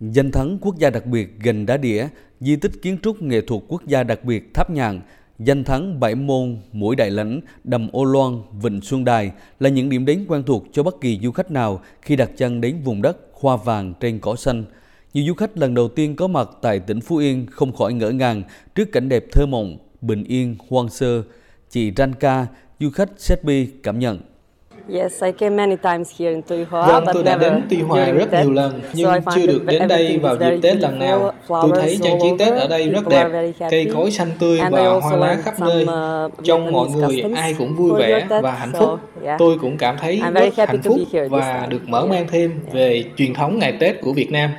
Danh thắng quốc gia đặc biệt Gành Đá Đĩa, di tích kiến trúc nghệ thuật quốc gia đặc biệt Tháp nhàn danh thắng Bảy Môn, Mũi Đại Lãnh, Đầm Ô Loan, Vịnh Xuân Đài là những điểm đến quen thuộc cho bất kỳ du khách nào khi đặt chân đến vùng đất hoa vàng trên cỏ xanh. Nhiều du khách lần đầu tiên có mặt tại tỉnh Phú Yên không khỏi ngỡ ngàng trước cảnh đẹp thơ mộng, bình yên, hoang sơ. Chị Ranka, du khách Setbi cảm nhận. Yes, I came many times here in Tuy Hoa, Vâng, tôi đã đến Tuy Hòa rất nhiều lần, nhưng chưa được đến đây vào dịp Tết lần nào. Tôi thấy trang trí Tết ở đây rất đẹp, cây cối xanh tươi và hoa lá khắp nơi. uh, Trong mọi người ai cũng vui vẻ và hạnh phúc. Tôi cũng cảm thấy rất hạnh phúc và được mở mang thêm về truyền thống ngày Tết của Việt Nam.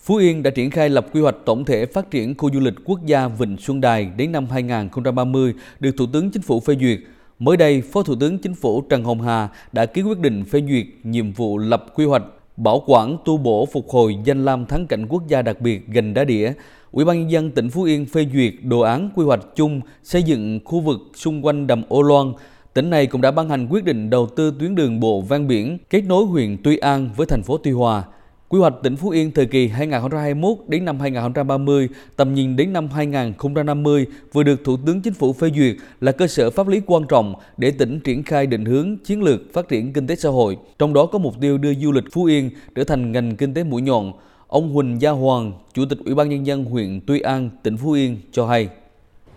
Phú Yên đã triển khai lập quy hoạch tổng thể phát triển khu du lịch quốc gia Vịnh Xuân Đài đến năm 2030 được Thủ tướng Chính phủ phê duyệt. Mới đây, Phó Thủ tướng Chính phủ Trần Hồng Hà đã ký quyết định phê duyệt nhiệm vụ lập quy hoạch bảo quản tu bổ phục hồi danh lam thắng cảnh quốc gia đặc biệt Gành Đá Đĩa. Ủy ban nhân dân tỉnh Phú Yên phê duyệt đồ án quy hoạch chung xây dựng khu vực xung quanh đầm Ô Loan. Tỉnh này cũng đã ban hành quyết định đầu tư tuyến đường bộ ven biển kết nối huyện Tuy An với thành phố Tuy Hòa. Quy hoạch tỉnh Phú Yên thời kỳ 2021 đến năm 2030, tầm nhìn đến năm 2050 vừa được Thủ tướng Chính phủ phê duyệt là cơ sở pháp lý quan trọng để tỉnh triển khai định hướng chiến lược phát triển kinh tế xã hội. Trong đó có mục tiêu đưa du lịch Phú Yên trở thành ngành kinh tế mũi nhọn. Ông Huỳnh Gia Hoàng, Chủ tịch Ủy ban Nhân dân huyện Tuy An, tỉnh Phú Yên cho hay.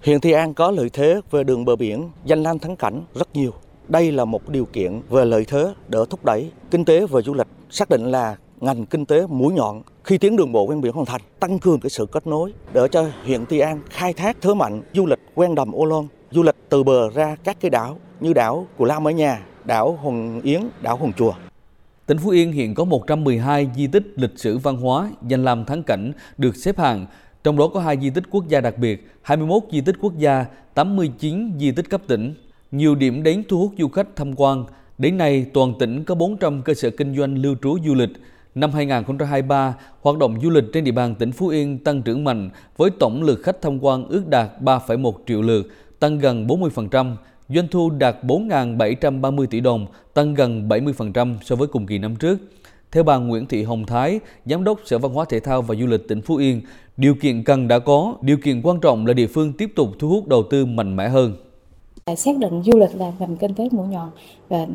Hiện Tuy An có lợi thế về đường bờ biển, danh lam thắng cảnh rất nhiều. Đây là một điều kiện về lợi thế để thúc đẩy kinh tế và du lịch. Xác định là ngành kinh tế mũi nhọn khi tuyến đường bộ ven biển hoàn thành tăng cường cái sự kết nối để cho huyện Tuy An khai thác thế mạnh du lịch ven đầm Ô Loan, du lịch từ bờ ra các cái đảo như đảo Cù Lao ở nhà, đảo Hồng Yến, đảo Hồng Chùa. Tỉnh Phú Yên hiện có 112 di tích lịch sử văn hóa, danh lam thắng cảnh được xếp hạng, trong đó có 2 di tích quốc gia đặc biệt, 21 di tích quốc gia, 89 di tích cấp tỉnh. Nhiều điểm đến thu hút du khách tham quan. Đến nay, toàn tỉnh có 400 cơ sở kinh doanh lưu trú du lịch, Năm 2023, hoạt động du lịch trên địa bàn tỉnh Phú Yên tăng trưởng mạnh với tổng lượt khách tham quan ước đạt 3,1 triệu lượt, tăng gần 40%, doanh thu đạt 4.730 tỷ đồng, tăng gần 70% so với cùng kỳ năm trước. Theo bà Nguyễn Thị Hồng Thái, Giám đốc Sở Văn hóa Thể thao và Du lịch tỉnh Phú Yên, điều kiện cần đã có, điều kiện quan trọng là địa phương tiếp tục thu hút đầu tư mạnh mẽ hơn xác định du lịch là ngành kinh tế mũi nhọn. Và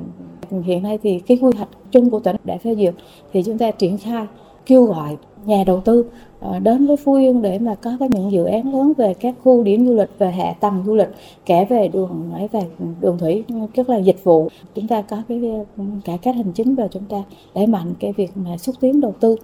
hiện nay thì cái quy hoạch chung của tỉnh đã phê duyệt thì chúng ta triển khai, kêu gọi nhà đầu tư ờ, đến với Phú Yên để mà có những dự án lớn về các khu điểm du lịch về hạ tầng du lịch kể về đường, ấy về đường thủy rất là dịch vụ. Chúng ta có cái cải cách hành chính và chúng ta đẩy mạnh cái việc mà xúc tiến đầu tư.